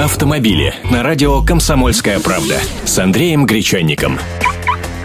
Автомобили на радио «Комсомольская правда» с Андреем Гречанником.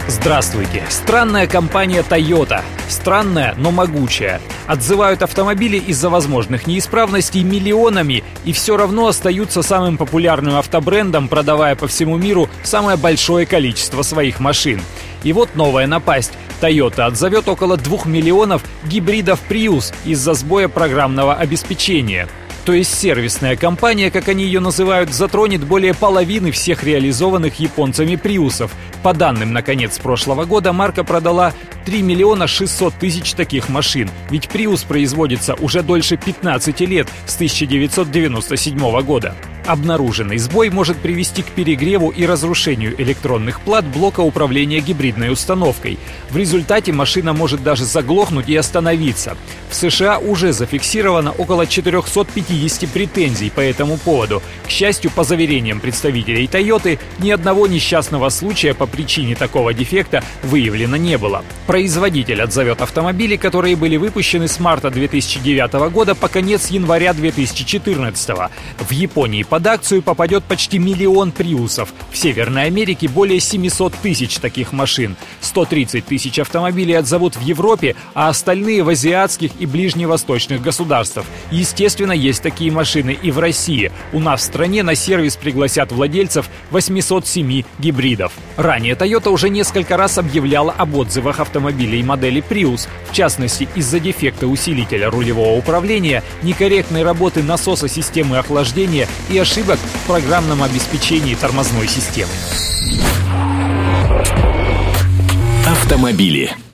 Здравствуйте. Странная компания Toyota. Странная, но могучая. Отзывают автомобили из-за возможных неисправностей миллионами и все равно остаются самым популярным автобрендом, продавая по всему миру самое большое количество своих машин. И вот новая напасть. Toyota отзовет около 2 миллионов гибридов Prius из-за сбоя программного обеспечения. То есть сервисная компания, как они ее называют, затронет более половины всех реализованных японцами приусов. По данным на конец прошлого года, марка продала 3 миллиона 600 тысяч таких машин. Ведь Prius производится уже дольше 15 лет, с 1997 года. Обнаруженный сбой может привести к перегреву и разрушению электронных плат блока управления гибридной установкой. В результате машина может даже заглохнуть и остановиться. В США уже зафиксировано около 450 претензий по этому поводу. К счастью, по заверениям представителей Toyota, ни одного несчастного случая по причине такого дефекта выявлено не было. Производитель отзовет автомобили, которые были выпущены с марта 2009 года по конец января 2014. В Японии под акцию попадет почти миллион приусов. В Северной Америке более 700 тысяч таких машин. 130 тысяч автомобилей отзовут в Европе, а остальные в азиатских и ближневосточных государствах. Естественно, есть такие машины и в России. У нас в стране на сервис пригласят владельцев 807 гибридов. Ранее Toyota уже несколько раз объявляла об отзывах автомобилей модели Prius. В частности, из-за дефекта усилителя рулевого управления, некорректной работы насоса системы охлаждения ошибок в программном обеспечении тормозной системы. Автомобили.